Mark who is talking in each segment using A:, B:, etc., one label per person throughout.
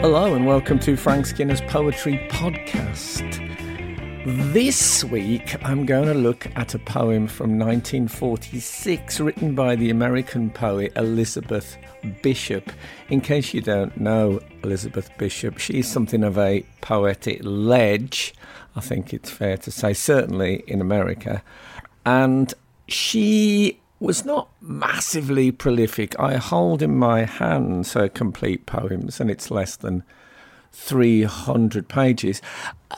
A: Hello, and welcome to Frank Skinner's Poetry Podcast. This week, I'm going to look at a poem from 1946 written by the American poet Elizabeth Bishop. In case you don't know Elizabeth Bishop, she's something of a poetic ledge, I think it's fair to say, certainly in America. And she was not massively prolific. I hold in my hands her complete poems, and it's less than 300 pages.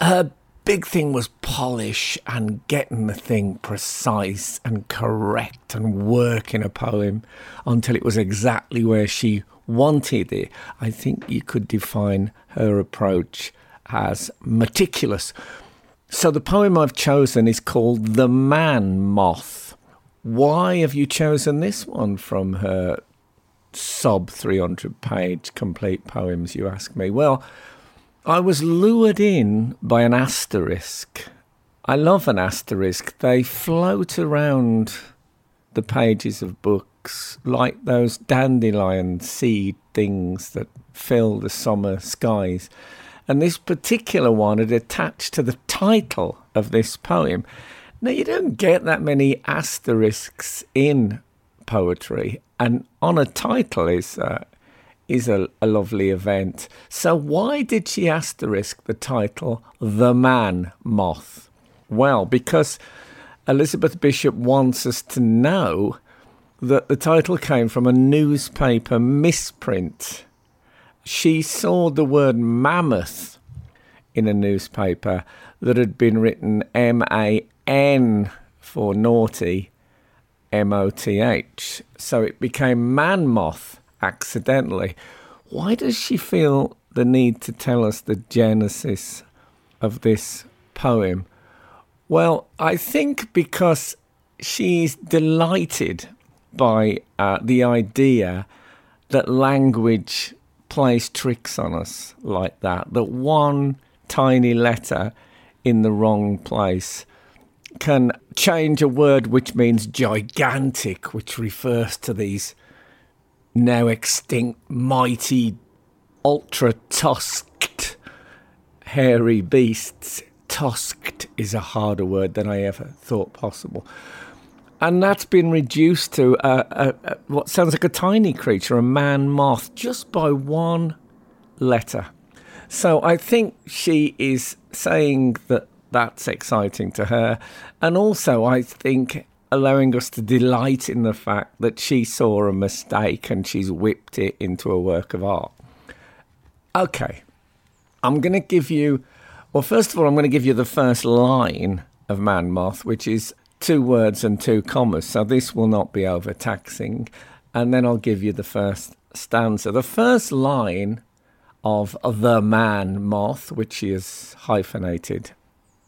A: Her big thing was polish and getting the thing precise and correct and working a poem until it was exactly where she wanted it. I think you could define her approach as meticulous. So the poem I've chosen is called The Man Moth why have you chosen this one from her sub 300 page complete poems, you ask me? Well, I was lured in by an asterisk. I love an asterisk. They float around the pages of books like those dandelion seed things that fill the summer skies. And this particular one had attached to the title of this poem. Now, you don't get that many asterisks in poetry, and on a title is uh, is a, a lovely event. So, why did she asterisk the title "The Man Moth"? Well, because Elizabeth Bishop wants us to know that the title came from a newspaper misprint. She saw the word mammoth in a newspaper that had been written M A N for naughty, M O T H. So it became man moth accidentally. Why does she feel the need to tell us the genesis of this poem? Well, I think because she's delighted by uh, the idea that language plays tricks on us like that, that one tiny letter in the wrong place can change a word which means gigantic, which refers to these now extinct, mighty, ultra tusked, hairy beasts. Tusked is a harder word than I ever thought possible. And that's been reduced to a, a, a, what sounds like a tiny creature, a man moth, just by one letter. So I think she is saying that that's exciting to her. And also, I think allowing us to delight in the fact that she saw a mistake and she's whipped it into a work of art. Okay, I'm going to give you, well, first of all, I'm going to give you the first line of Man Moth, which is two words and two commas. So this will not be overtaxing. And then I'll give you the first stanza. The first line of The Man Moth, which is hyphenated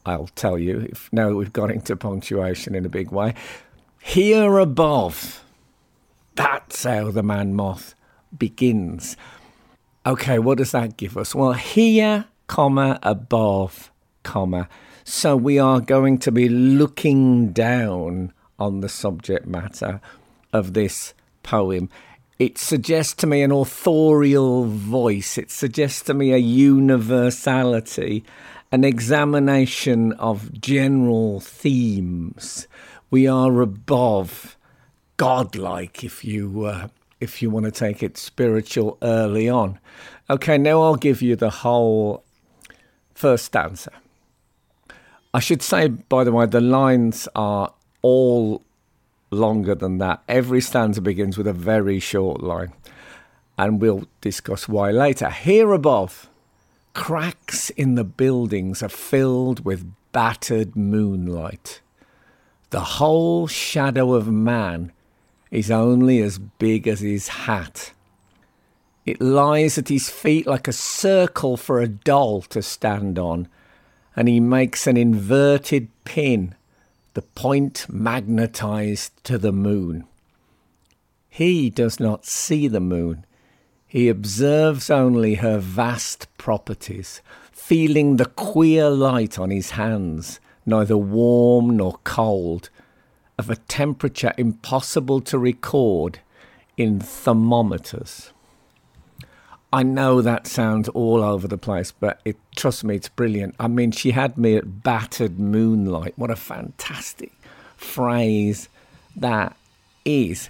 A: I'll tell you, if now we've got into punctuation in a big way. Here above, that's how the man moth begins. Okay, what does that give us? Well, here, comma, above, comma. So we are going to be looking down on the subject matter of this poem. It suggests to me an authorial voice, it suggests to me a universality an examination of general themes. We are above godlike, if you uh, if you want to take it spiritual early on. Okay, now I'll give you the whole first stanza. I should say, by the way, the lines are all longer than that. Every stanza begins with a very short line, and we'll discuss why later. Here above Cracks in the buildings are filled with battered moonlight. The whole shadow of man is only as big as his hat. It lies at his feet like a circle for a doll to stand on, and he makes an inverted pin, the point magnetized to the moon. He does not see the moon. He observes only her vast properties, feeling the queer light on his hands, neither warm nor cold, of a temperature impossible to record in thermometers. I know that sounds all over the place, but it, trust me, it's brilliant. I mean, she had me at battered moonlight. What a fantastic phrase that is.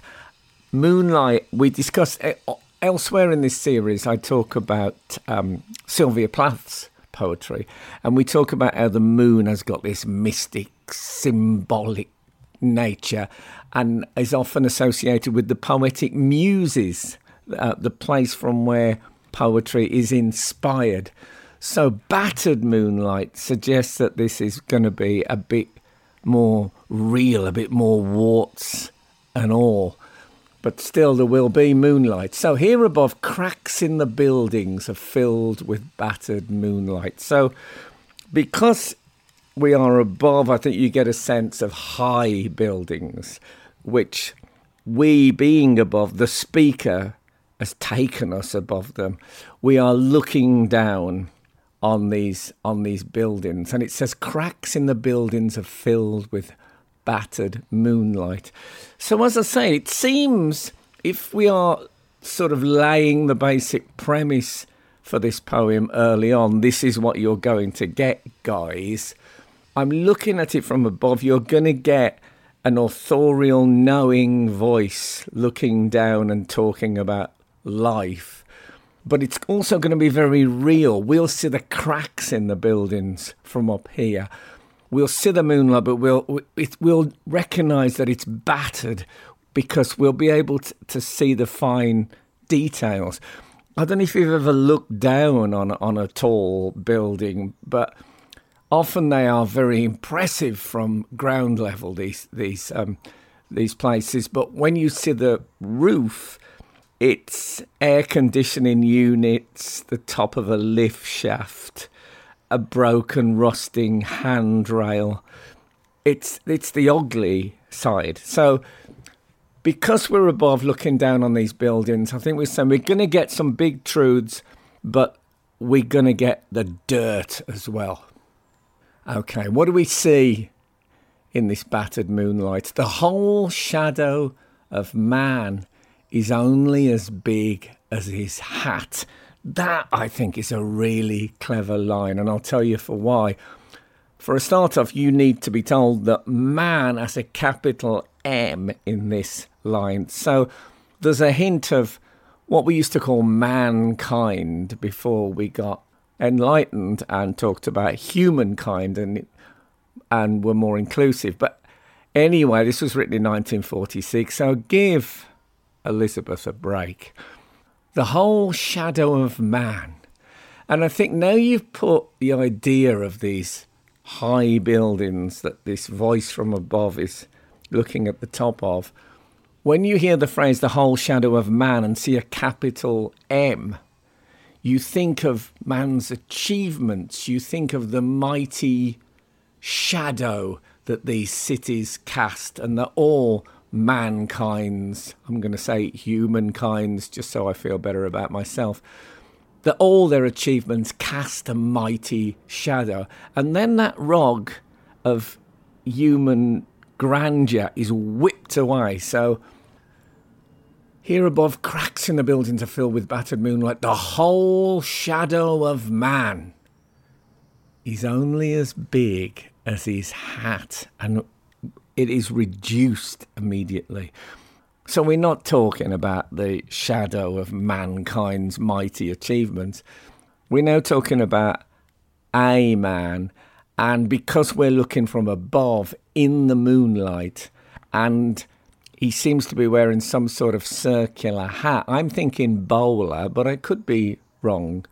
A: Moonlight, we discussed eh, elsewhere in this series, I talk about um, Sylvia Plath's poetry, and we talk about how the moon has got this mystic, symbolic nature and is often associated with the poetic muses, uh, the place from where poetry is inspired. So, battered moonlight suggests that this is going to be a bit more real, a bit more warts and all. But still, there will be moonlight. So, here above, cracks in the buildings are filled with battered moonlight. So, because we are above, I think you get a sense of high buildings, which we being above, the speaker has taken us above them. We are looking down on these on these buildings, and it says cracks in the buildings are filled with battered moonlight. So as I say, it seems if we are sort of laying the basic premise for this poem early on, this is what you're going to get, guys. I'm looking at it from above. You're going to get an authorial, knowing voice looking down and talking about life. But it's also going to be very real. We'll see the cracks in the buildings from up here. We'll see the moonlight, but we'll it, we'll recognise that it's battered because we'll be able to, to see the fine details. I don't know if you've ever looked down on on a tall building, but often they are very impressive from ground level. These these um, these places, but when you see the roof, it's air conditioning units, the top of a lift shaft, a broken, rusting handrail. It's it's the ugly side. So because we're above looking down on these buildings, I think we're saying we're going to get some big truths, but we're going to get the dirt as well. Okay, what do we see in this battered moonlight? The whole shadow of man is only as big as his hat. That, I think, is a really clever line, and I'll tell you for why. For a start off, you need to be told that man has a capital M in this line. So there's a hint of what we used to call mankind before we got enlightened and talked about humankind and and were more inclusive. But anyway, this was written in 1946, so give Elizabeth a break. The whole shadow of man. And I think now you've put the idea of these high buildings that this voice from above is looking at the top of. When you hear the phrase the whole shadow of man and see a capital M, you think of man's achievements, you think of the mighty shadow that these cities cast, and that all mankind's, I'm going to say humankind's, just so I feel better about myself, that all their achievements cast a mighty shadow. And then that rug of human grandeur is whipped away. So here above, cracks in the buildings are filled with battered moonlight. The whole shadow of man is only as big as his hat. And it is reduced immediately. So we're not talking about the shadow of mankind's mighty achievements. We're now talking about a man, and because we're looking from above in the moonlight, and he seems to be wearing some sort of circular hat. I'm thinking bowler, but I could be wrong.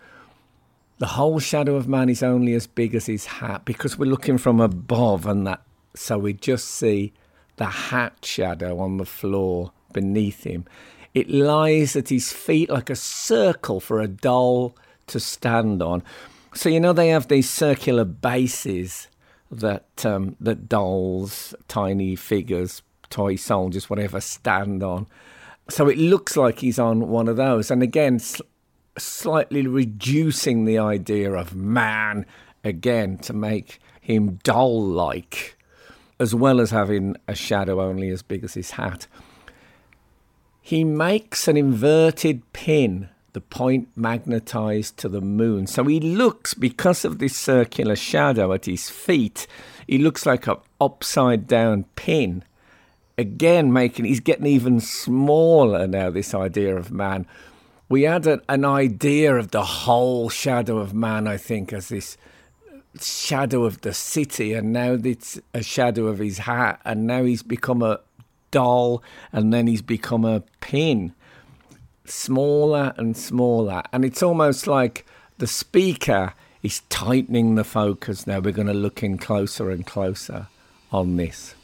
A: The whole shadow of man is only as big as his hat because we're looking from above, and that so we just see the hat shadow on the floor beneath him. It lies at his feet like a circle for a doll to stand on. So you know they have these circular bases that um, that dolls, tiny figures, toy soldiers, whatever, stand on. So it looks like he's on one of those, and again, sl- slightly reducing the idea of man again to make him doll-like as well as having a shadow only as big as his hat. He makes an inverted pin the point magnetized to the moon. So he looks, because of this circular shadow at his feet, he looks like an upside down pin. Again, making he's getting even smaller now. This idea of man. We had a, an idea of the whole shadow of man, I think, as this shadow of the city, and now it's a shadow of his hat, and now he's become a doll, and then he's become a pin smaller and smaller. And it's almost like the speaker is tightening the focus now. We're going to look in closer and closer on this.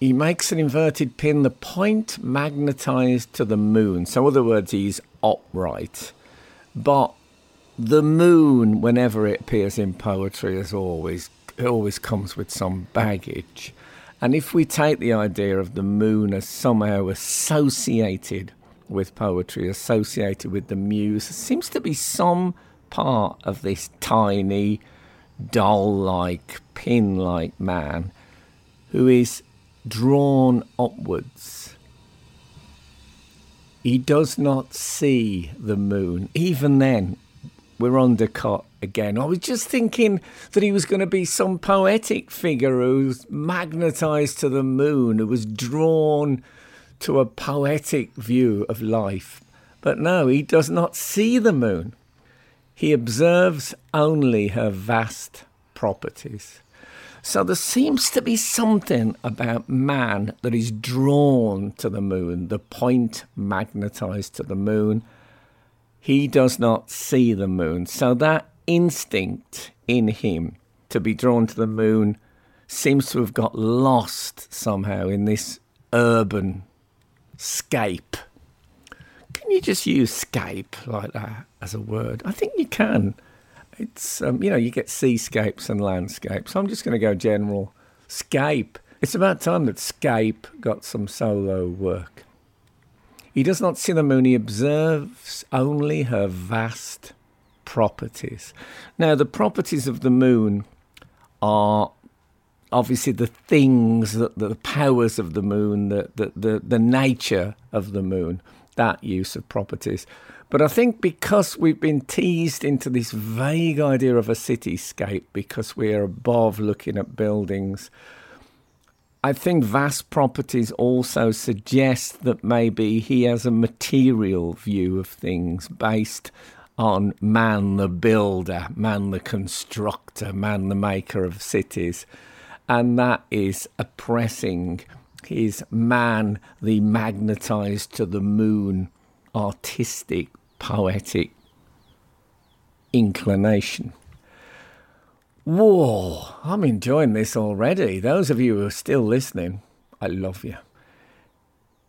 A: He makes an inverted pin, the point magnetized to the moon. So, in other words, he's upright. But the moon, whenever it appears in poetry, as always, it always comes with some baggage. And if we take the idea of the moon as somehow associated with poetry, associated with the muse, there seems to be some part of this tiny, doll like, pin like man who is drawn upwards. He does not see the moon. Even then, we're on undercut again. I was just thinking that he was going to be some poetic figure who's magnetized to the moon, who was drawn to a poetic view of life. But no, he does not see the moon. He observes only her vast properties. So there seems to be something about man that is drawn to the moon, the point magnetized to the moon. He does not see the moon. So that instinct in him to be drawn to the moon seems to have got lost somehow in this urban scape. Can you just use scape like that as a word? I think you can. It's um, you know you get seascapes and landscapes. I'm just going to go general scape. It's about time that scape got some solo work. He does not see the moon; he observes only her vast properties. Now, the properties of the moon are obviously the things that the powers of the moon, the, the, the, the nature of the moon, that use of properties. But I think because we've been teased into this vague idea of a cityscape, because we're above looking at buildings, I think vast properties also suggest that maybe he has a material view of things based on man the builder, man the constructor, man the maker of cities. And that is oppressing his man the magnetized to the moon artistic, poetic inclination. Whoa, I'm enjoying this already. Those of you who are still listening, I love you.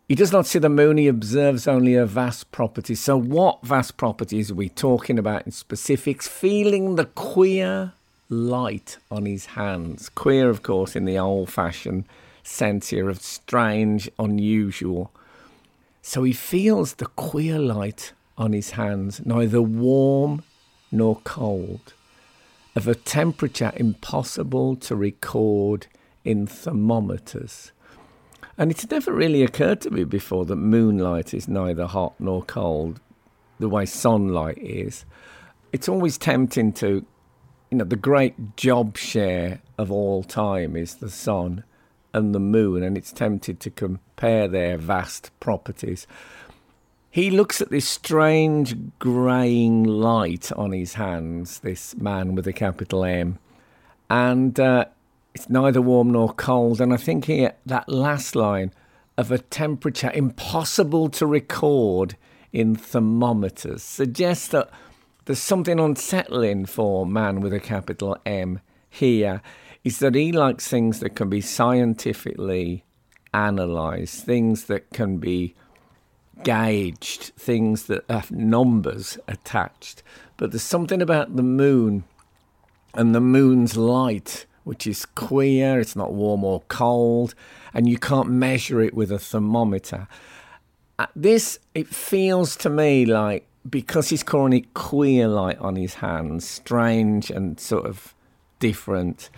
A: He does not see the moon, he observes only a vast property. So, what vast properties are we talking about in specifics? Feeling the queer light on his hands. Queer, of course, in the old fashioned sense here of strange, unusual. So, he feels the queer light on his hands, neither warm nor cold, of a temperature impossible to record in thermometers. And it's never really occurred to me before that moonlight is neither hot nor cold the way sunlight is. It's always tempting to, you know, the great job share of all time is the sun and the moon, and it's tempted to compare their vast properties. He looks at this strange greying light on his hands, this man with a capital M, and uh, it's neither warm nor cold. And I think here, that last line of a temperature impossible to record in thermometers suggests that there's something unsettling for man with a capital M here. Is that he likes things that can be scientifically analysed, things that can be gauged, things that have numbers attached. But there's something about the moon and the moon's light which is queer, it's not warm or cold, and you can't measure it with a thermometer. Uh, this, it feels to me like because he's calling it queer light on his hands, strange and sort of different,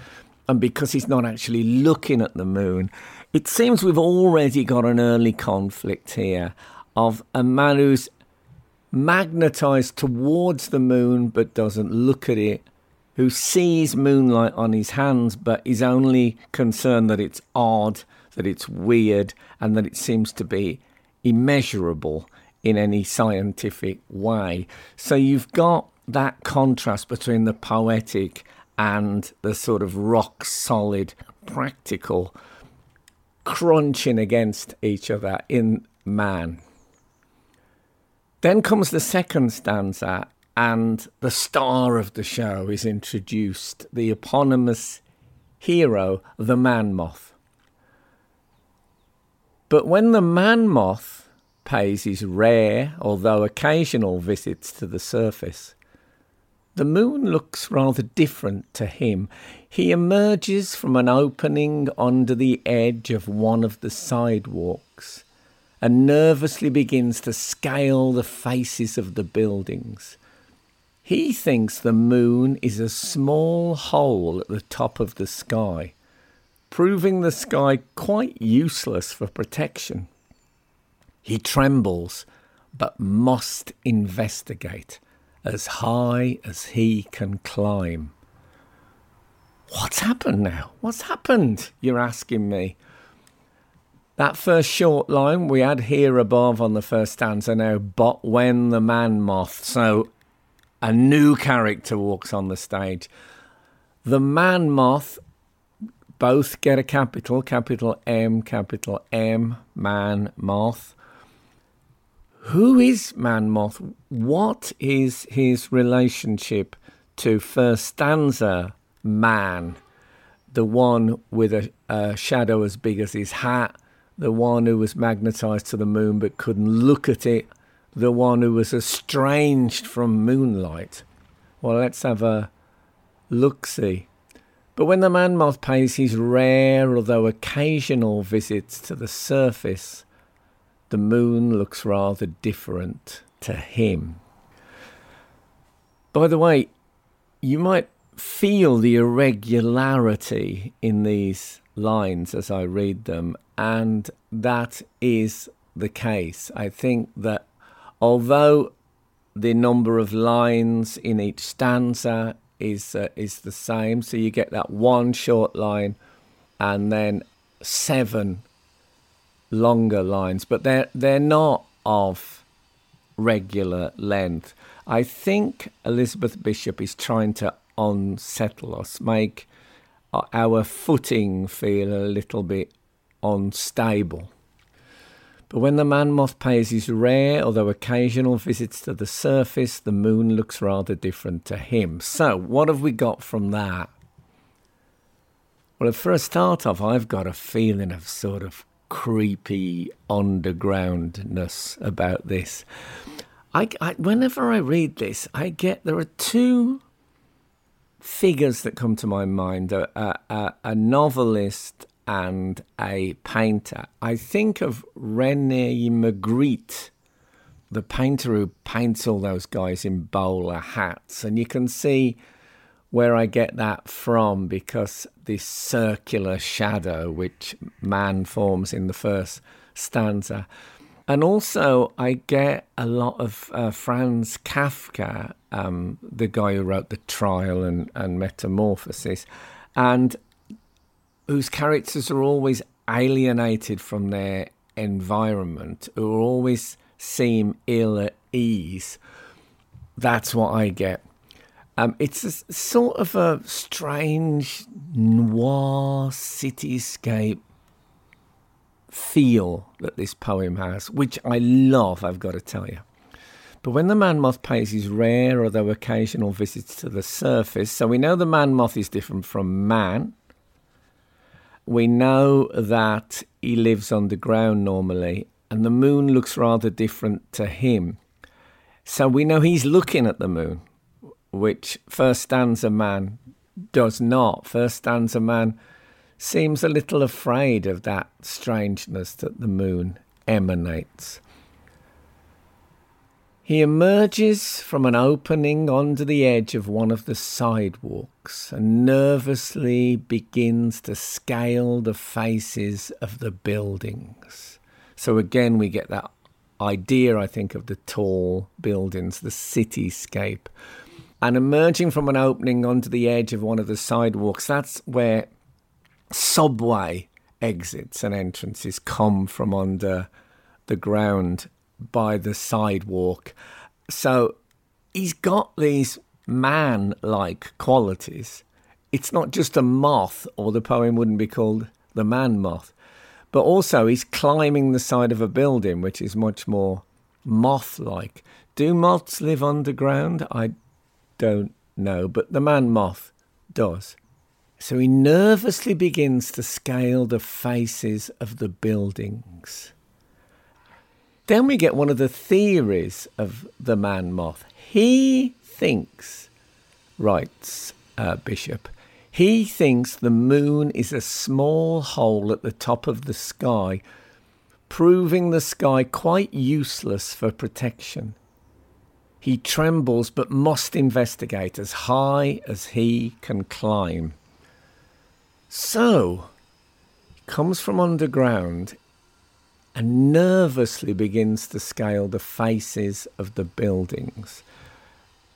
A: and because he's not actually looking at the moon, it seems we've already got an early conflict here of a man who's magnetized towards the moon but doesn't look at it, who sees moonlight on his hands but is only concerned that it's odd, that it's weird, and that it seems to be immeasurable in any scientific way. So you've got that contrast between the poetic and the sort of rock solid practical crunching against each other in man. Then comes the second stanza, and the star of the show is introduced the eponymous hero, the man moth. But when the man moth pays his rare, although occasional visits to the surface, the moon looks rather different to him. He emerges from an opening under the edge of one of the sidewalks and nervously begins to scale the faces of the buildings. He thinks the moon is a small hole at the top of the sky, proving the sky quite useless for protection. He trembles, but must investigate as high as he can climb. What's happened now? What's happened? You're asking me. That first short line we had here above on the first stanza now, but when the man moth. So a new character walks on the stage. The man moth both get a capital, capital M, capital M, man moth. Who is Man Moth? What is his relationship to first stanza man? The one with a, a shadow as big as his hat, the one who was magnetized to the moon but couldn't look at it, the one who was estranged from moonlight. Well, let's have a look see. But when the man moth pays his rare, although occasional visits to the surface, the moon looks rather different to him. By the way, you might feel the irregularity in these lines as I read them, and that is the case. I think that although the number of lines in each stanza is uh, is the same, so you get that one short line and then seven longer lines, but they're they're not of regular length. I think Elizabeth Bishop is trying to unsettle us, make our footing feel a little bit unstable. But when the man moth pays his rare, although occasional visits to the surface, the moon looks rather different to him. So, what have we got from that? Well, for a start off, I've got a feeling of sort of creepy undergroundness about this. I, I, whenever I read this, I get there are two figures that come to my mind: a, a, a novelist and a painter. I think of Rene Magritte, the painter who paints all those guys in bowler hats, and you can see where I get that from because this circular shadow which man forms in the first stanza. And also, I get a lot of uh, Franz Kafka, um, the guy who wrote The Trial and, and Metamorphosis, and whose characters are always alienated from their environment, who always seem ill at ease. That's what I get um, it's a sort of a strange noir cityscape feel that this poem has, which I love, I've got to tell you. But when the man moth pays his rare, although occasional visits to the surface, so we know the man moth is different from man. We know that he lives underground normally, and the moon looks rather different to him. So we know he's looking at the moon which First Stanza Man does not. First Stanza Man seems a little afraid of that strangeness that the moon emanates. He emerges from an opening onto the edge of one of the sidewalks and nervously begins to scale the faces of the buildings. So again, we get that idea, I think, of the tall buildings, the cityscape. And emerging from an opening onto the edge of one of the sidewalks, that's where subway exits and entrances come from under the ground by the sidewalk. So he's got these man like qualities. It's not just a moth, or the poem wouldn't be called The Man Moth, but also he's climbing the side of a building, which is much more moth like. Do moths live underground? I don't know, but the man moth does. So he nervously begins to scale the faces of the buildings. Then we get one of the theories of the man moth. He thinks, writes uh, Bishop, he thinks the moon is a small hole at the top of the sky, proving the sky quite useless for protection. He trembles but must investigate as high as he can climb. So, comes from underground and nervously begins to scale the faces of the buildings.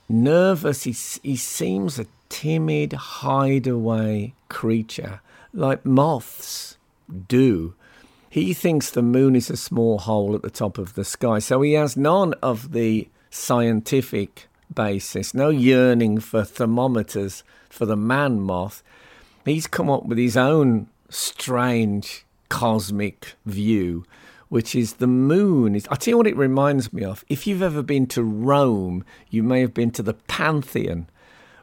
A: Nervous, he, he seems a timid, hideaway creature, like moths do. He thinks the moon is a small hole at the top of the sky, so he has none of the scientific basis, no yearning for thermometers for the man moth. He's come up with his own strange cosmic view which is the moon. I'll tell you what, it reminds me of. If you've ever been to Rome, you may have been to the Pantheon,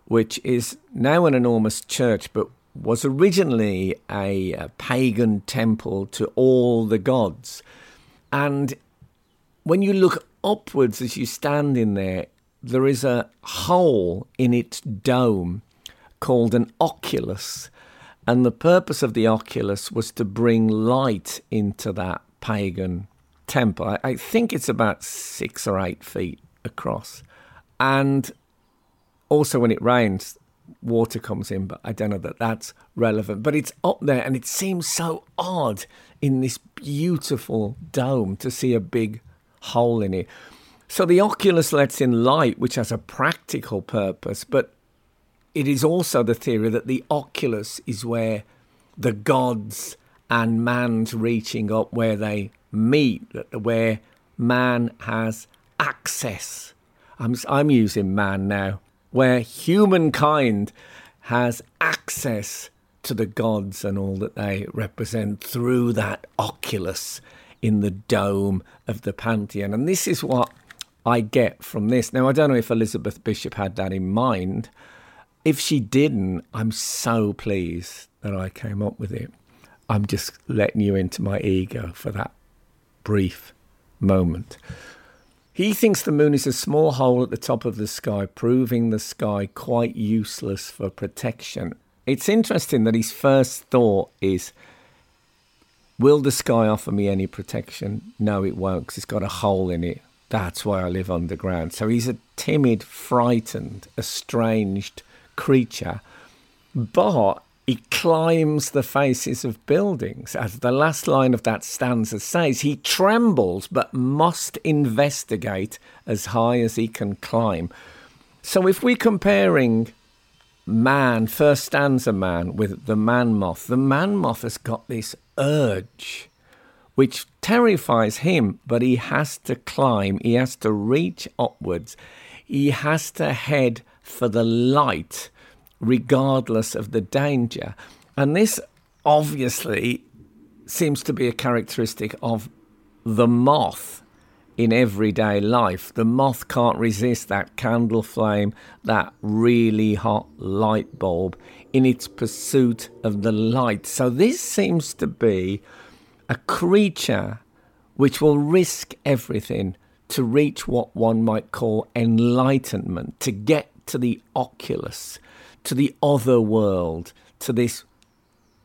A: which is now an enormous church, but was originally a, a pagan temple to all the gods. And when you look upwards as you stand in there, there is a hole in its dome called an oculus. And the purpose of the oculus was to bring light into that pagan temple. I, I think it's about six or eight feet across. And also, when it rains, water comes in, but I don't know that that's relevant. But it's up there, and it seems so odd in this beautiful dome to see a big hole in it. So the oculus lets in light, which has a practical purpose, but it is also the theory that the oculus is where the gods and man's reaching up where they meet, where man has access. I'm, I'm using man now, where humankind has access to the gods and all that they represent through that oculus in the dome of the Pantheon. And this is what I get from this. Now, I don't know if Elizabeth Bishop had that in mind. If she didn't, I'm so pleased that I came up with it. I'm just letting you into my ego for that brief moment. He thinks the moon is a small hole at the top of the sky, proving the sky quite useless for protection. It's interesting that his first thought is Will the sky offer me any protection? No, it won't, because it's got a hole in it. That's why I live underground. So he's a timid, frightened, estranged creature. But he climbs the faces of buildings. As the last line of that stanza says, he trembles but must investigate as high as he can climb. So if we're comparing man, first stanza man, with the man moth, the man moth has got this urge which terrifies him, but he has to climb, he has to reach upwards, he has to head for the light regardless of the danger. And this obviously seems to be a characteristic of the moth in everyday life. The moth can't resist that candle flame, that really hot light bulb in its pursuit of the light. So, this seems to be a creature which will risk everything to reach what one might call enlightenment, to get to the oculus, to the other world, to this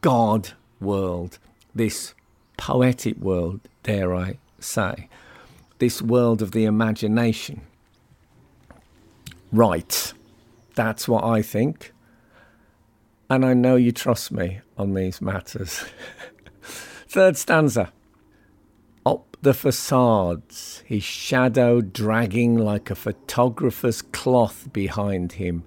A: God world, this poetic world, dare I say, this world of the imagination. Right, that's what I think. And I know you trust me on these matters. Third stanza. Up the facades, his shadow dragging like a photographer's cloth behind him,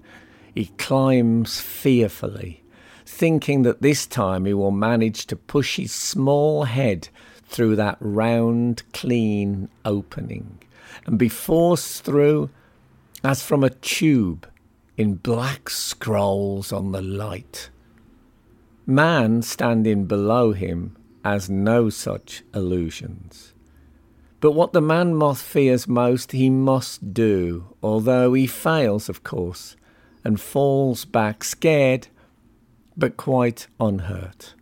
A: he climbs fearfully, thinking that this time he will manage to push his small head through that round, clean opening and be forced through as from a tube in black scrolls on the light. Man standing below him has no such illusions. But what the man moth fears most, he must do, although he fails, of course, and falls back scared, but quite unhurt.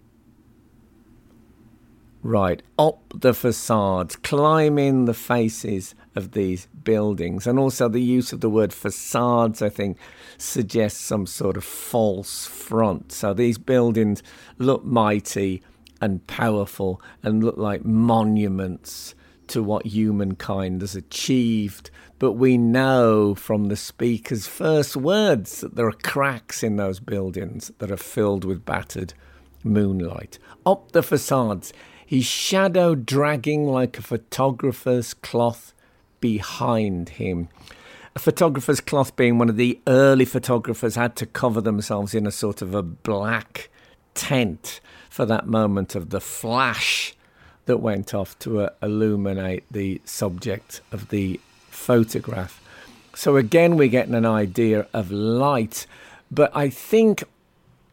A: Right, up the facades, climbing the faces of these buildings. And also the use of the word facades, I think, suggests some sort of false front. So these buildings look mighty and powerful and look like monuments to what humankind has achieved. But we know from the speaker's first words that there are cracks in those buildings that are filled with battered moonlight. Up the facades, his shadow dragging like a photographer's cloth behind him. A photographer's cloth being one of the early photographers had to cover themselves in a sort of a black tent for that moment of the flash that went off to uh, illuminate the subject of the photograph. So again, we're getting an idea of light. But I think,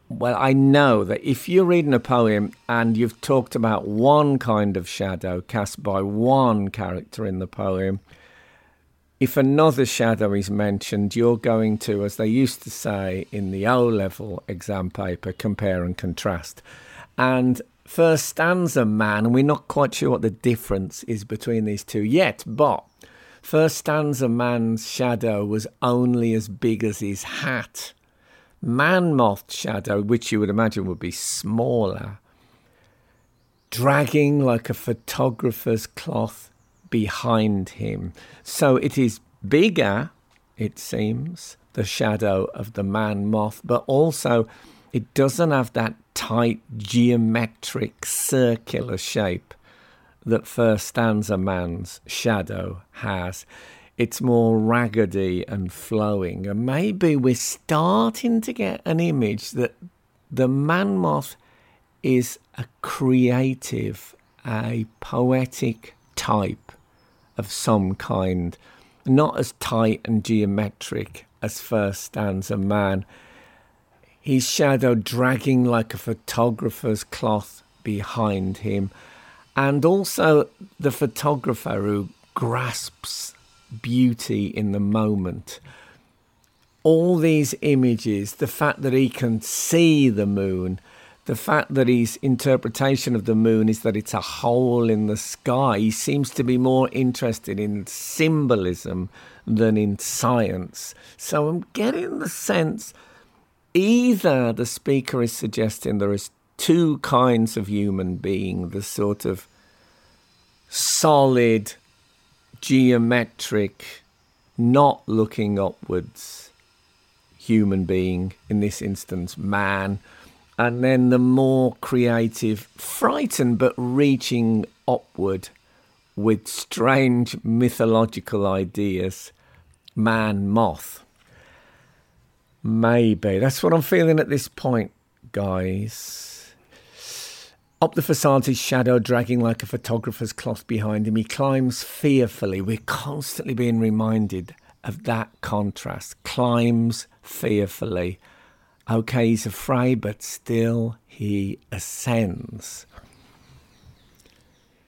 A: well, I know that if you're reading a poem and you've talked about one kind of shadow cast by one character in the poem, if another shadow is mentioned, you're going to, as they used to say in the O level exam paper, compare and contrast. And first stanza man, we're not quite sure what the difference is between these two yet, but first stanza man's shadow was only as big as his hat. Man moth shadow, which you would imagine would be smaller, dragging like a photographer's cloth behind him. So it is bigger, it seems, the shadow of the man moth, but also it doesn't have that tight geometric circular shape that first stanza man's shadow has. It's more raggedy and flowing, and maybe we're starting to get an image that the man moth is a creative, a poetic type of some kind, not as tight and geometric as first stanza man. His shadow dragging like a photographer's cloth behind him, and also the photographer who grasps beauty in the moment. All these images, the fact that he can see the moon, the fact that his interpretation of the moon is that it's a hole in the sky, he seems to be more interested in symbolism than in science. So I'm getting the sense either the speaker is suggesting there is two kinds of human being the sort of solid, geometric, not looking upwards human being, in this instance, man and then the more creative, frightened but reaching upward with strange mythological ideas, man moth. Maybe. That's what I'm feeling at this point, guys. Up the facade, his shadow dragging like a photographer's cloth behind him. He climbs fearfully. We're constantly being reminded of that contrast. Climbs fearfully Okay, he's afraid, but still he ascends.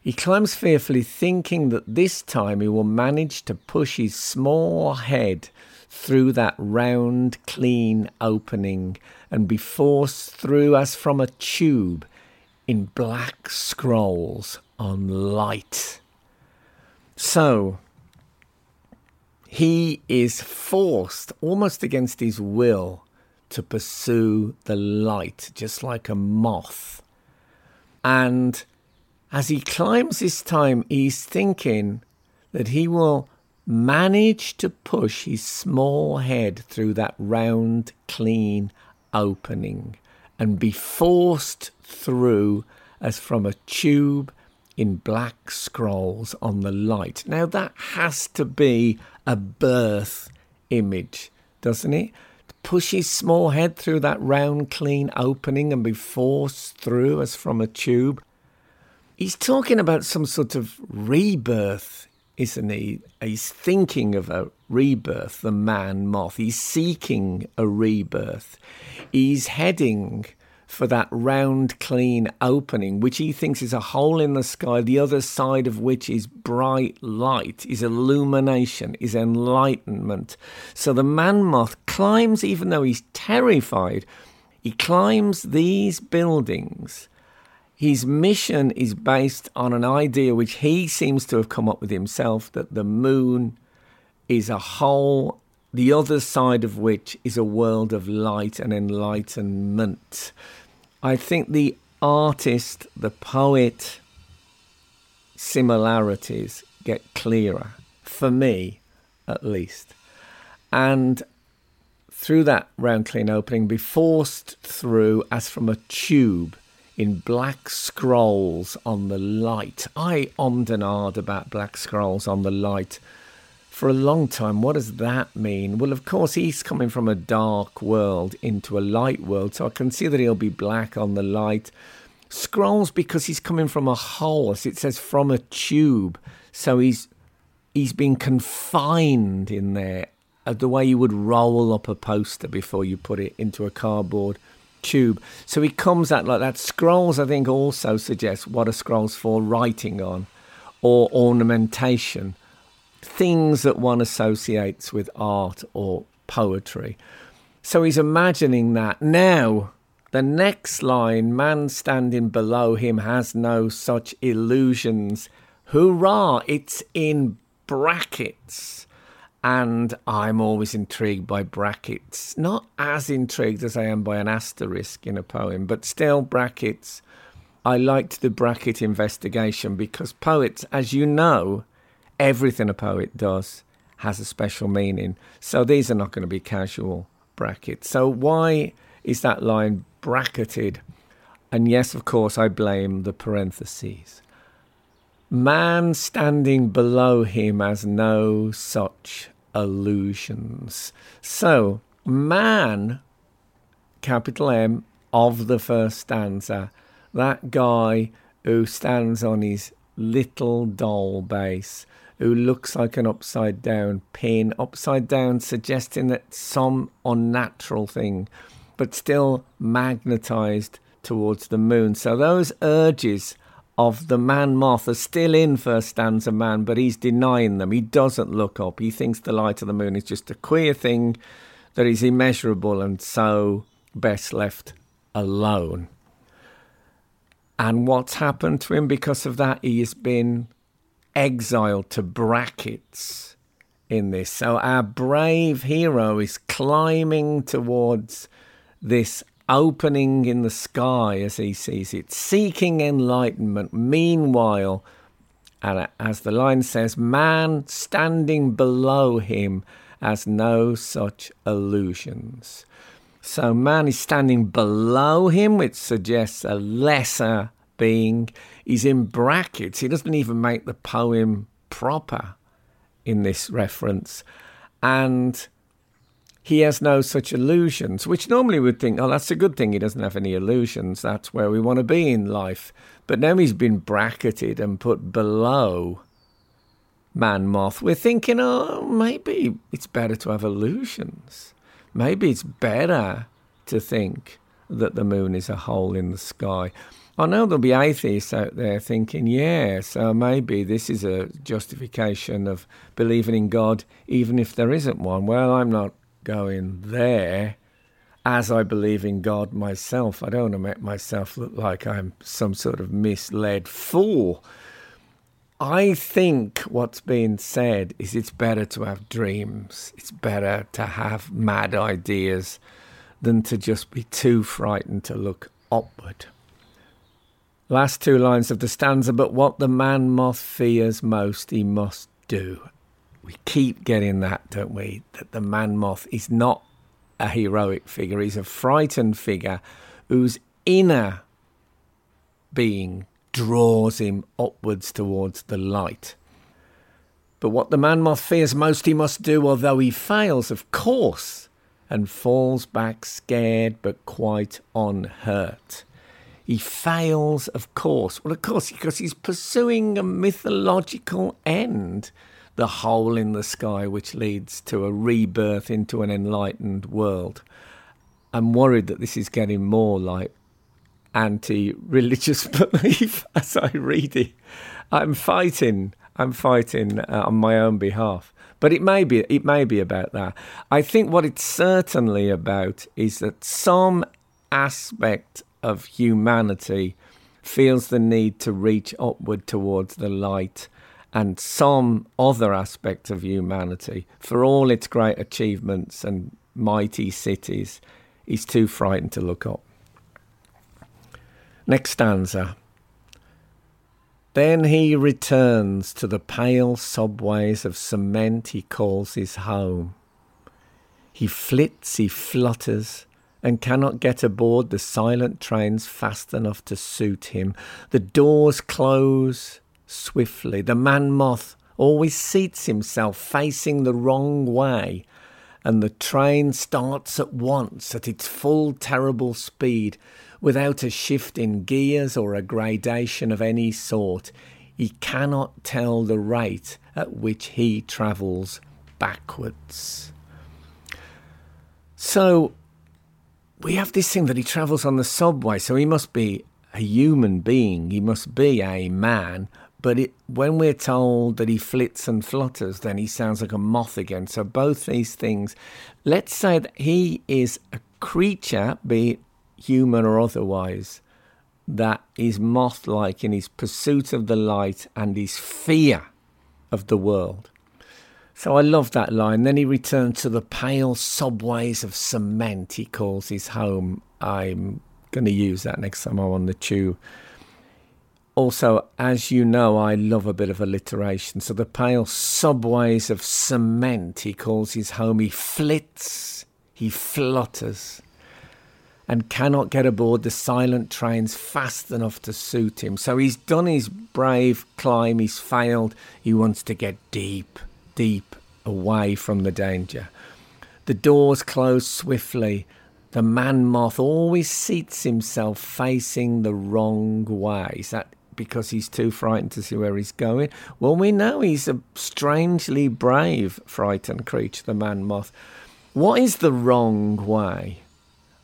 A: He climbs fearfully, thinking that this time he will manage to push his small head through that round, clean opening and be forced through as from a tube in black scrolls on light. So, he is forced, almost against his will, to pursue the light, just like a moth. And as he climbs this time, he's thinking that he will manage to push his small head through that round, clean opening and be forced through as from a tube in black scrolls on the light. Now, that has to be a birth image, doesn't it? To Push his small head through that round, clean opening and be forced through as from a tube. He's talking about some sort of rebirth, isn't he? He's thinking of a rebirth, the man moth. He's seeking a rebirth. He's heading for that round, clean opening, which he thinks is a hole in the sky, the other side of which is bright light, is illumination, is enlightenment. So the man moth climbs, even though he's terrified, he climbs these buildings. His mission is based on an idea which he seems to have come up with himself that the moon is a hole the other side of which is a world of light and enlightenment. I think the artist, the poet similarities get clearer, for me at least. And through that round clean opening, be forced through as from a tube in black scrolls on the light. I ommed and ahed about black scrolls on the light for a long time. What does that mean? Well, of course, he's coming from a dark world into a light world, so I can see that he'll be black on the light. Scrolls because he's coming from a hole, as it says, from a tube. So he's he's been confined in there, uh, the way you would roll up a poster before you put it into a cardboard tube. So he comes out like that. Scrolls, I think, also suggest what are scrolls for? Writing on, or ornamentation things that one associates with art or poetry. So he's imagining that. Now, the next line, man standing below him has no such illusions. Hurrah! It's in brackets. And I'm always intrigued by brackets. Not as intrigued as I am by an asterisk in a poem, but still brackets. I liked the bracket investigation because poets, as you know, everything a poet does has a special meaning. So these are not going to be casual brackets. So why is that line bracketed? And yes, of course, I blame the parentheses. Man standing below him has no such illusions. So, man, capital M, of the first stanza, that guy who stands on his little doll base who looks like an upside down pin, upside down suggesting that some unnatural thing, but still magnetized towards the moon. So those urges of the man are still in first stanza man, but he's denying them. He doesn't look up. He thinks the light of the moon is just a queer thing that is immeasurable and so best left alone. And what's happened to him because of that? He has been exiled to brackets in this. So our brave hero is climbing towards this opening in the sky as he sees it, seeking enlightenment. Meanwhile, and as the line says, man standing below him has no such illusions. So man is standing below him, which suggests a lesser being. He's in brackets. He doesn't even make the poem proper in this reference. And he has no such illusions, which normally would think, oh, that's a good thing. He doesn't have any illusions. That's where we want to be in life. But now he's been bracketed and put below man moth. We're thinking, oh, maybe it's better to have illusions. Maybe it's better to think that the moon is a hole in the sky. I know there'll be atheists out there thinking, yeah, so maybe this is a justification of believing in God, even if there isn't one. Well, I'm not going there. As I believe in God myself, I don't want to make myself look like I'm some sort of misled fool. I think what's being said is it's better to have dreams, it's better to have mad ideas than to just be too frightened to look upward. Last two lines of the stanza, but what the man moth fears most, he must do. We keep getting that, don't we? That the man moth is not a heroic figure, he's a frightened figure whose inner being draws him upwards towards the light. But what the man moth fears most he must do, although he fails, of course, and falls back scared but quite unhurt. He fails, of course. Well, of course, because he's pursuing a mythological end the hole in the sky which leads to a rebirth into an enlightened world. I'm worried that this is getting more like anti religious belief as I read it. I'm fighting. I'm fighting uh, on my own behalf. But it may be it may be about that. I think what it's certainly about is that some aspect of humanity feels the need to reach upward towards the light and some other aspect of humanity for all its great achievements and mighty cities is too frightened to look up. Next stanza. Then he returns to the pale subways of cement he calls his home. He flits, he flutters, and cannot get aboard the silent trains fast enough to suit him. The doors close swiftly. The man moth always seats himself facing the wrong way, and the train starts at once at its full terrible speed without a shift in gears or a gradation of any sort. He cannot tell the rate at which he travels backwards. So we have this thing that he travels on the subway, so he must be a human being, he must be a man. But it, when we're told that he flits and flutters, then he sounds like a moth again. So both these things, let's say that he is a creature, be it human or otherwise, that is moth like in his pursuit of the light and his fear of the world. So I love that line. Then he returned to the pale subways of cement, he calls his home. I'm going to use that next time I'm on the tube. Also, as you know, I love a bit of alliteration. So the pale subways of cement, he calls his home. He flits, he flutters and cannot get aboard the silent trains fast enough to suit him. So he's done his brave climb, he's failed. He wants to get deep, deep away from the danger. The doors close swiftly. The man moth always seats himself facing the wrong way. Is that because he's too frightened to see where he's going? Well, we know he's a strangely brave, frightened creature, the man moth. What is the wrong way?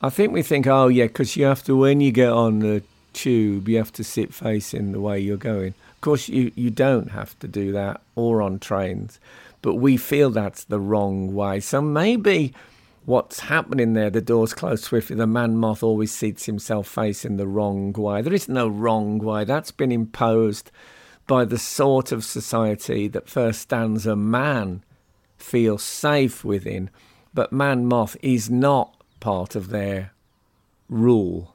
A: I think we think, oh yeah, because you have to when you get on the tube, you have to sit facing the way you're going. Of course, you you don't have to do that, or on trains, but we feel that's the wrong way. So maybe what's happening there, the doors close swiftly. The man moth always seats himself facing the wrong way. There is no wrong way. That's been imposed by the sort of society that first stands a man feels safe within, but man moth is not part of their rule.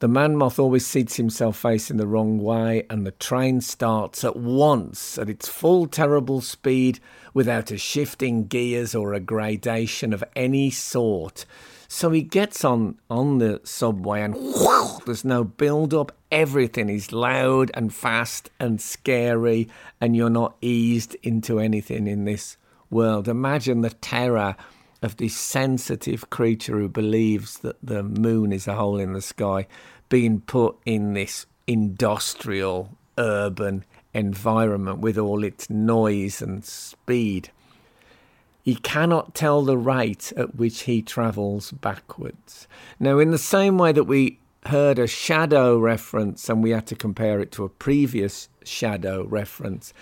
A: The man moth always seats himself facing the wrong way, and the train starts at once at its full terrible speed without a shifting gears or a gradation of any sort. So he gets on on the subway and whoosh, there's no build up. Everything is loud and fast and scary, and you're not eased into anything in this world. Imagine the terror of this sensitive creature who believes that the moon is a hole in the sky being put in this industrial urban environment with all its noise and speed. He cannot tell the rate at which he travels backwards. Now, in the same way that we heard a shadow reference and we had to compare it to a previous shadow reference,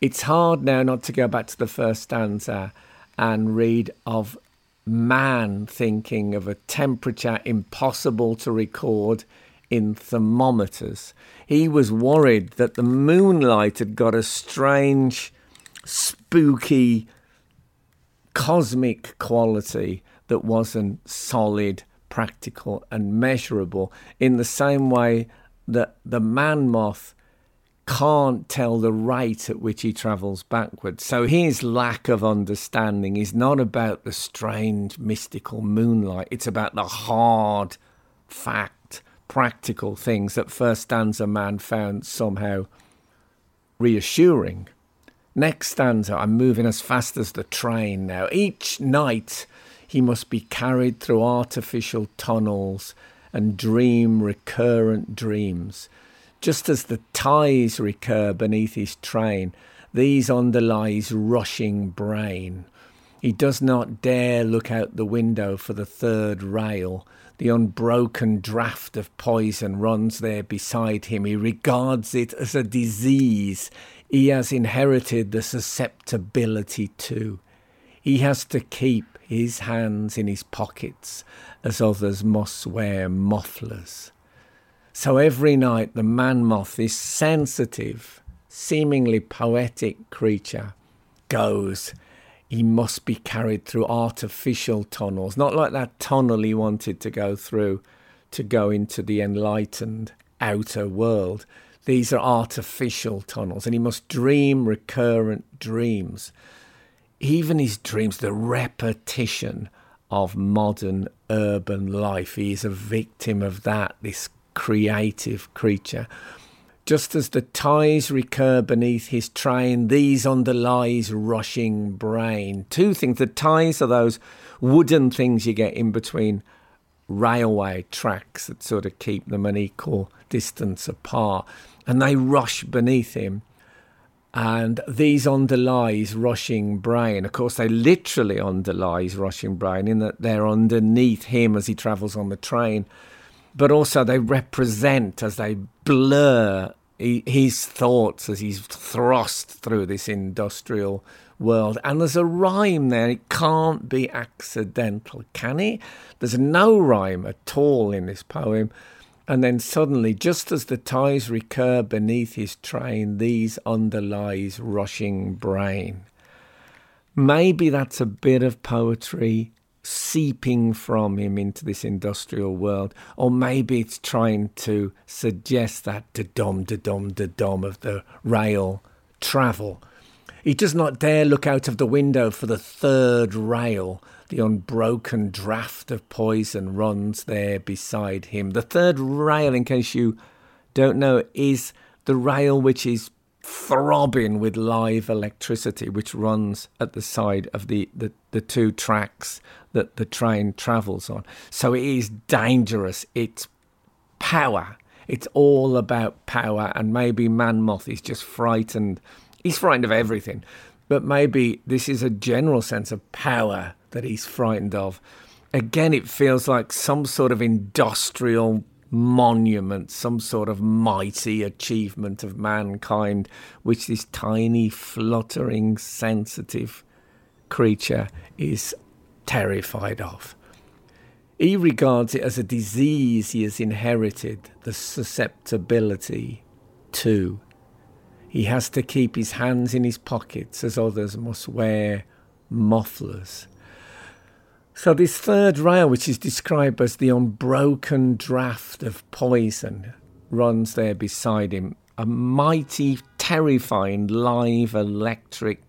A: it's hard now not to go back to the first stanza and read of man thinking of a temperature impossible to record in thermometers. He was worried that the moonlight had got a strange, spooky, cosmic quality that wasn't solid, practical, and measurable, in the same way that the man moth can't tell the rate at which he travels backwards. So his lack of understanding is not about the strange mystical moonlight, it's about the hard fact practical things that first stanza man found somehow reassuring. Next stanza, I'm moving as fast as the train now. Each night he must be carried through artificial tunnels and dream recurrent dreams. Just as the ties recur beneath his train, these underlies rushing brain. He does not dare look out the window for the third rail. The unbroken draught of poison runs there beside him. He regards it as a disease. He has inherited the susceptibility to. He has to keep his hands in his pockets as others must wear mufflers. So every night the man moth, this sensitive, seemingly poetic creature, goes. He must be carried through artificial tunnels, not like that tunnel he wanted to go through to go into the enlightened outer world. These are artificial tunnels, and he must dream recurrent dreams even his dreams, the repetition of modern urban life. He is a victim of that, this creative creature. Just as the ties recur beneath his train, these underlies rushing brain. Two things. The ties are those wooden things you get in between railway tracks that sort of keep them an equal distance apart. And they rush beneath him and these underlies rushing brain. Of course, they literally underlies rushing brain in that they're underneath him as he travels on the train, but also they represent as they blur his thoughts as he's thrust through this industrial world. And there's a rhyme there. It can't be accidental, can it? There's no rhyme at all in this poem. And then suddenly, just as the ties recur beneath his train, these underlies rushing brain. Maybe that's a bit of poetry seeping from him into this industrial world, or maybe it's trying to suggest that da dum da dum da dum of the rail travel. He does not dare look out of the window for the third rail the unbroken draught of poison runs there beside him. The third rail, in case you don't know, is the rail which is throbbing with live electricity, which runs at the side of the, the, the two tracks that the train travels on. So it is dangerous. It's power. It's all about power. And maybe Man Moth is just frightened. He's frightened of everything. But maybe this is a general sense of power that he's frightened of. Again, it feels like some sort of industrial monument, some sort of mighty achievement of mankind, which this tiny, fluttering, sensitive creature is terrified of. He regards it as a disease he has inherited, the susceptibility to. He has to keep his hands in his pockets as others must wear mufflers. So, this third rail, which is described as the unbroken draught of poison, runs there beside him. A mighty, terrifying, live electric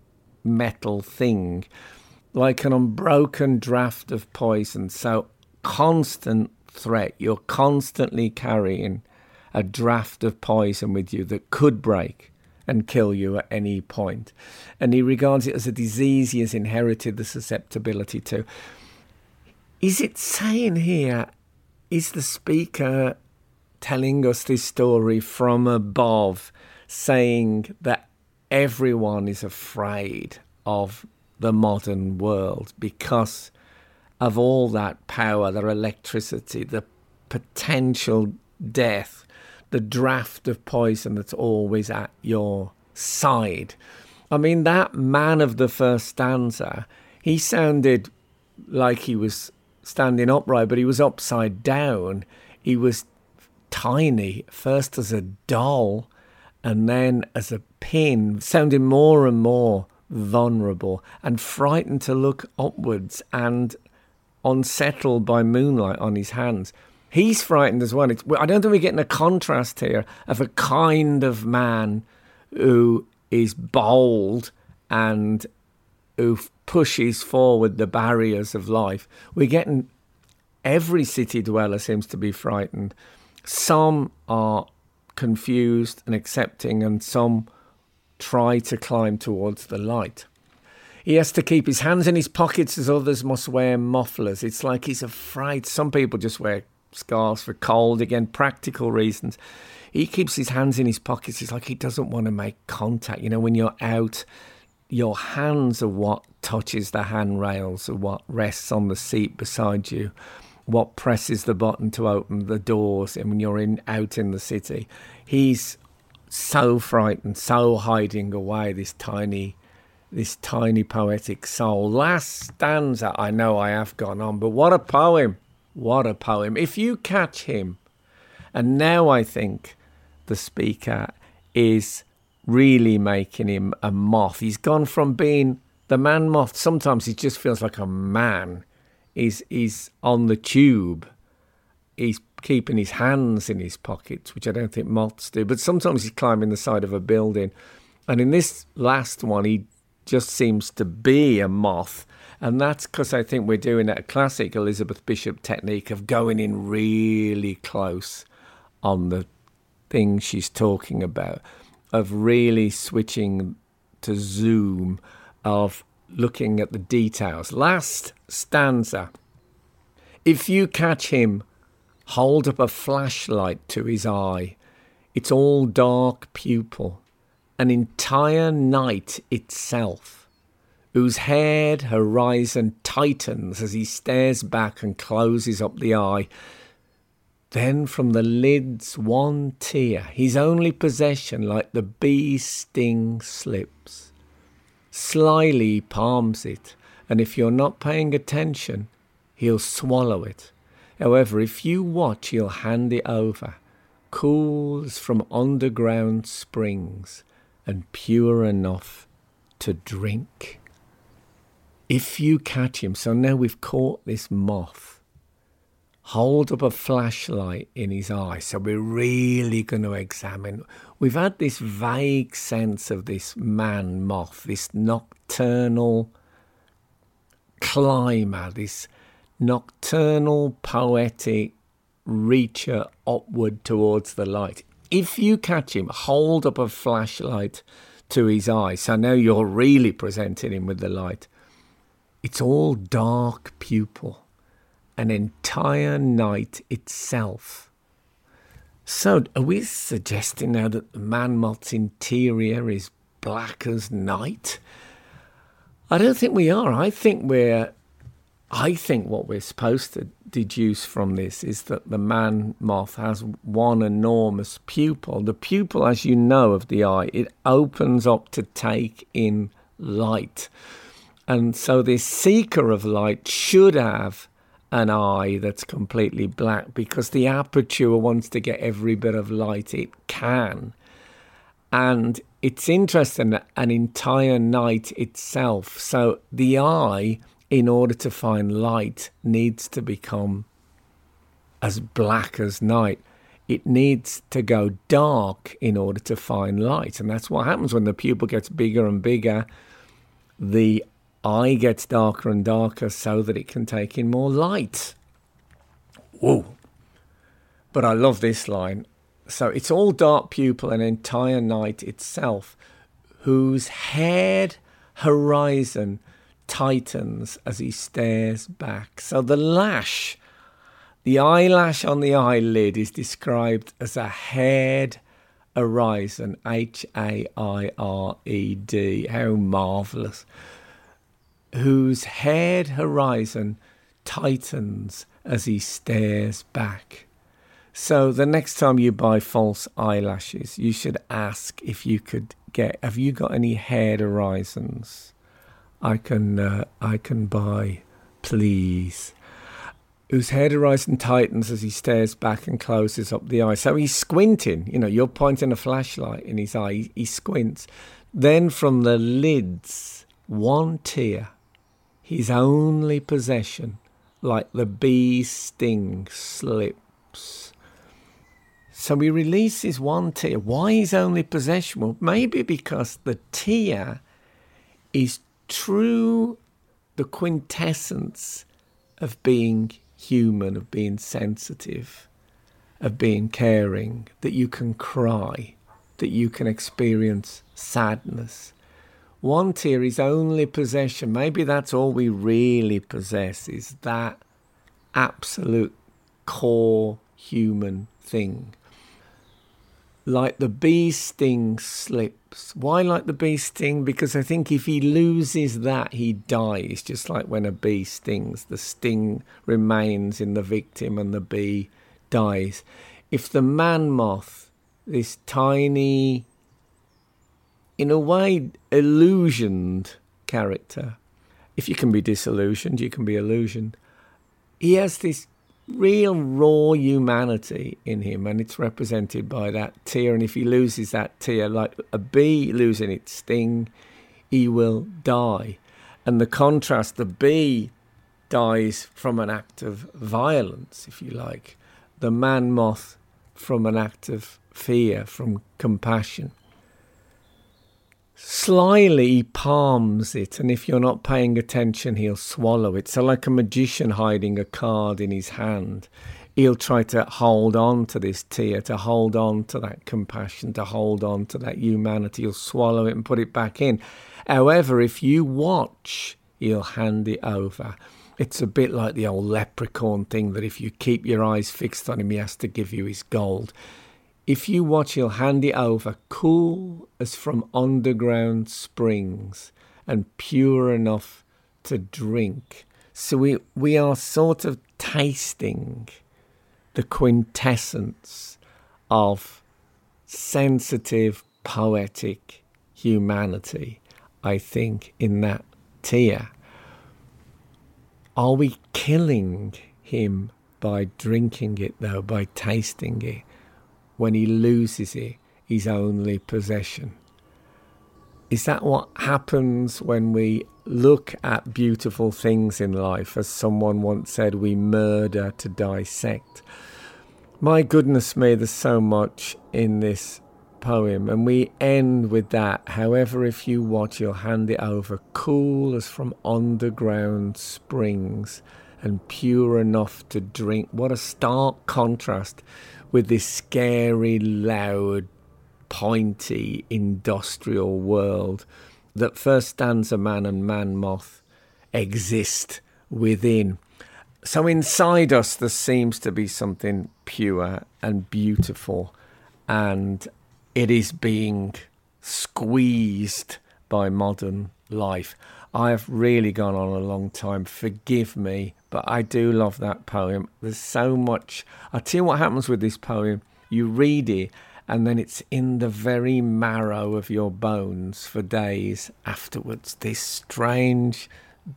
A: metal thing, like an unbroken draught of poison. So, constant threat. You're constantly carrying a draft of poison with you that could break and kill you at any point. And he regards it as a disease he has inherited the susceptibility to. Is it saying here, is the speaker telling us this story from above, saying that everyone is afraid of the modern world because of all that power, the electricity, the potential death, the draft of poison that's always at your side. I mean, that man of the first stanza, he sounded like he was standing upright, but he was upside down. He was tiny, first as a doll and then as a pin, sounding more and more vulnerable and frightened to look upwards and unsettled by moonlight on his hands. He's frightened as well. It's, I don't think we're getting a contrast here of a kind of man who is bold and who pushes forward the barriers of life. We're getting every city dweller seems to be frightened. Some are confused and accepting, and some try to climb towards the light. He has to keep his hands in his pockets as others must wear mufflers. It's like he's afraid. Some people just wear scarves for cold, again, practical reasons. He keeps his hands in his pockets. It's like he doesn't want to make contact. You know, when you're out, your hands are what touches the handrails or what rests on the seat beside you, what presses the button to open the doors and when you're in out in the city. He's so frightened, so hiding away this tiny this tiny poetic soul. Last stanza, I know I have gone on, but what a poem! What a poem. If you catch him, and now I think the speaker is really making him a moth. He's gone from being the man moth. Sometimes he just feels like a man. He's, he's on the tube. He's keeping his hands in his pockets, which I don't think moths do. But sometimes he's climbing the side of a building. And in this last one, he just seems to be a moth. And that's because I think we're doing that classic Elizabeth Bishop technique of going in really close on the thing she's talking about, of really switching to zoom, of looking at the details. Last stanza. If you catch him, hold up a flashlight to his eye. It's all dark pupil, an entire night itself, whose haired horizon tightens as he stares back and closes up the eye. Then from the lid's one tear, his only possession, like the bee's sting, slips. Slyly palms it, and if you're not paying attention, he'll swallow it. However, if you watch, he'll hand it over, cool as from underground springs, and pure enough to drink. If you catch him, so now we've caught this moth hold up a flashlight in his eye. So we're really going to examine. We've had this vague sense of this man moth, this nocturnal climber, this nocturnal poetic reacher upward towards the light. If you catch him, hold up a flashlight to his eye. So now you're really presenting him with the light. It's all dark pupil an entire night itself. So, are we suggesting now that the man moth's interior is black as night? I don't think we are. I think we're. I think what we're supposed to deduce from this is that the man moth has one enormous pupil. The pupil, as you know, of the eye, it opens up to take in light. And so this seeker of light should have an eye that's completely black because the aperture wants to get every bit of light it can. And it's interesting, that an entire night itself. So the eye, in order to find light, needs to become as black as night. It needs to go dark in order to find light. And that's what happens when the pupil gets bigger and bigger. The eye gets darker and darker so that it can take in more light. Whoa. But I love this line. So it's all dark pupil an entire night itself, whose haired horizon tightens as he stares back. So the lash, the eyelash on the eyelid is described as a haired horizon, H A I R E D. How marvellous whose haired horizon tightens as he stares back. So the next time you buy false eyelashes, you should ask if you could get. Have you got any haired horizons? I can. Uh, I can buy, please. Whose head horizon tightens as he stares back and closes up the eye. So he's squinting. You know, you're pointing a flashlight in his eye. He, he squints. Then from the lids, one tear his only possession, like the bee's sting, slips. So he releases one tear. Why his only possession? Well, maybe because the tear is true, the quintessence of being human, of being sensitive, of being caring, that you can cry, that you can experience sadness. One tear is only possession. Maybe that's all we really possess is that absolute core human thing. Like the bee sting slips. Why like the bee sting? Because I think if he loses that, he dies. Just like when a bee stings, the sting remains in the victim and the bee dies. If the man moth, this tiny, in a way, illusioned character, if you can be disillusioned, you can be illusioned, he has this real raw humanity in him, and it's represented by that tear. And if he loses that tear, like a bee losing its sting, he will die. And the contrast, the bee dies from an act of violence, if you like, the man moth from an act of fear, from compassion. Slyly palms it, and if you're not paying attention, he'll swallow it. So, like a magician hiding a card in his hand, he'll try to hold on to this tear, to hold on to that compassion, to hold on to that humanity. He'll swallow it and put it back in. However, if you watch, he'll hand it over. It's a bit like the old leprechaun thing that if you keep your eyes fixed on him, he has to give you his gold. If you watch, he'll hand it over, cool as from underground springs and pure enough to drink. So we, we are sort of tasting the quintessence of sensitive, poetic humanity, I think, in that tear. Are we killing him by drinking it, though, by tasting it? When he loses it, his only possession. Is that what happens when we look at beautiful things in life? As someone once said, we murder to dissect. My goodness me, there's so much in this poem, and we end with that. However, if you watch, you'll hand it over cool as from underground springs and pure enough to drink. What a stark contrast with this scary, loud, pointy, industrial world that first stanza man and man moth exist within. So inside us, there seems to be something pure and beautiful and it is being squeezed by modern life. I have really gone on a long time. Forgive me, but I do love that poem. There's so much. I'll tell you what happens with this poem. You read it, and then it's in the very marrow of your bones for days afterwards. This strange,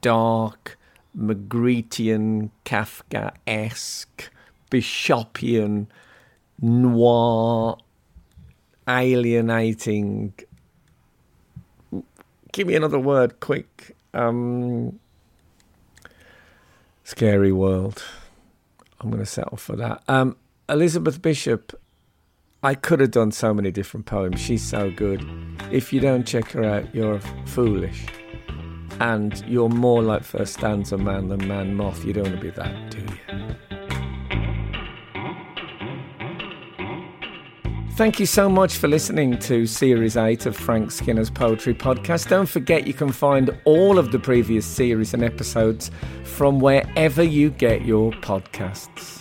A: dark, Magrittean, Kafka esque, Bishopian, noir alienating. Give me another word, quick. Um, scary world. I'm going to settle for that. Um, Elizabeth Bishop. I could have done so many different poems. She's so good. If you don't check her out, you're foolish. And you're more like first stanza man than man moth. You don't want to be that, do you? Thank you so much for listening to Series 8 of Frank Skinner's Poetry Podcast. Don't forget you can find all of the previous series and episodes from wherever you get your podcasts.